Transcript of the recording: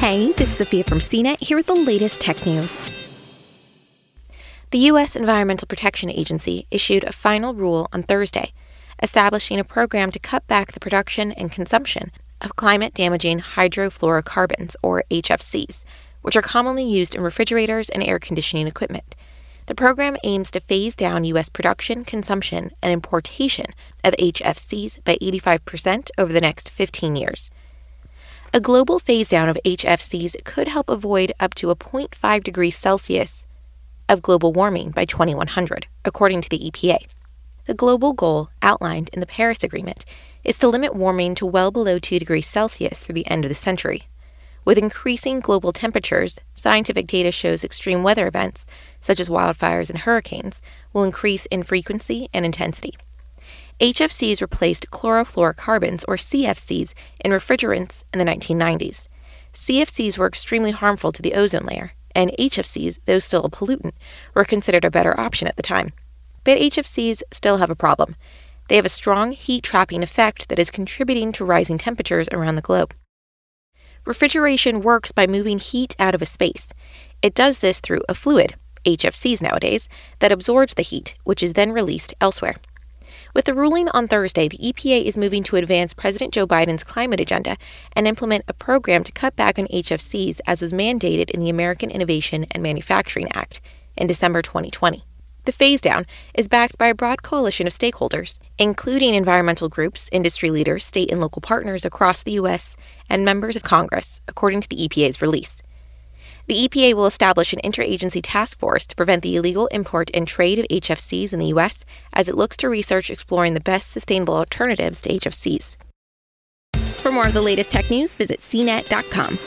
Hey, this is Sophia from CNET here with the latest tech news. The U.S. Environmental Protection Agency issued a final rule on Thursday, establishing a program to cut back the production and consumption of climate damaging hydrofluorocarbons, or HFCs, which are commonly used in refrigerators and air conditioning equipment. The program aims to phase down U.S. production, consumption, and importation of HFCs by 85% over the next 15 years. A global phase down of HFCs could help avoid up to a 0.5 degrees Celsius of global warming by 2100, according to the EPA. The global goal outlined in the Paris Agreement is to limit warming to well below 2 degrees Celsius through the end of the century. With increasing global temperatures, scientific data shows extreme weather events, such as wildfires and hurricanes, will increase in frequency and intensity. HFCs replaced chlorofluorocarbons, or CFCs, in refrigerants in the 1990s. CFCs were extremely harmful to the ozone layer, and HFCs, though still a pollutant, were considered a better option at the time. But HFCs still have a problem. They have a strong heat trapping effect that is contributing to rising temperatures around the globe. Refrigeration works by moving heat out of a space. It does this through a fluid, HFCs nowadays, that absorbs the heat, which is then released elsewhere. With the ruling on Thursday, the EPA is moving to advance President Joe Biden's climate agenda and implement a program to cut back on HFCs as was mandated in the American Innovation and Manufacturing Act in December 2020. The phase down is backed by a broad coalition of stakeholders, including environmental groups, industry leaders, state and local partners across the U.S., and members of Congress, according to the EPA's release. The EPA will establish an interagency task force to prevent the illegal import and trade of HFCs in the U.S. as it looks to research exploring the best sustainable alternatives to HFCs. For more of the latest tech news, visit cnet.com.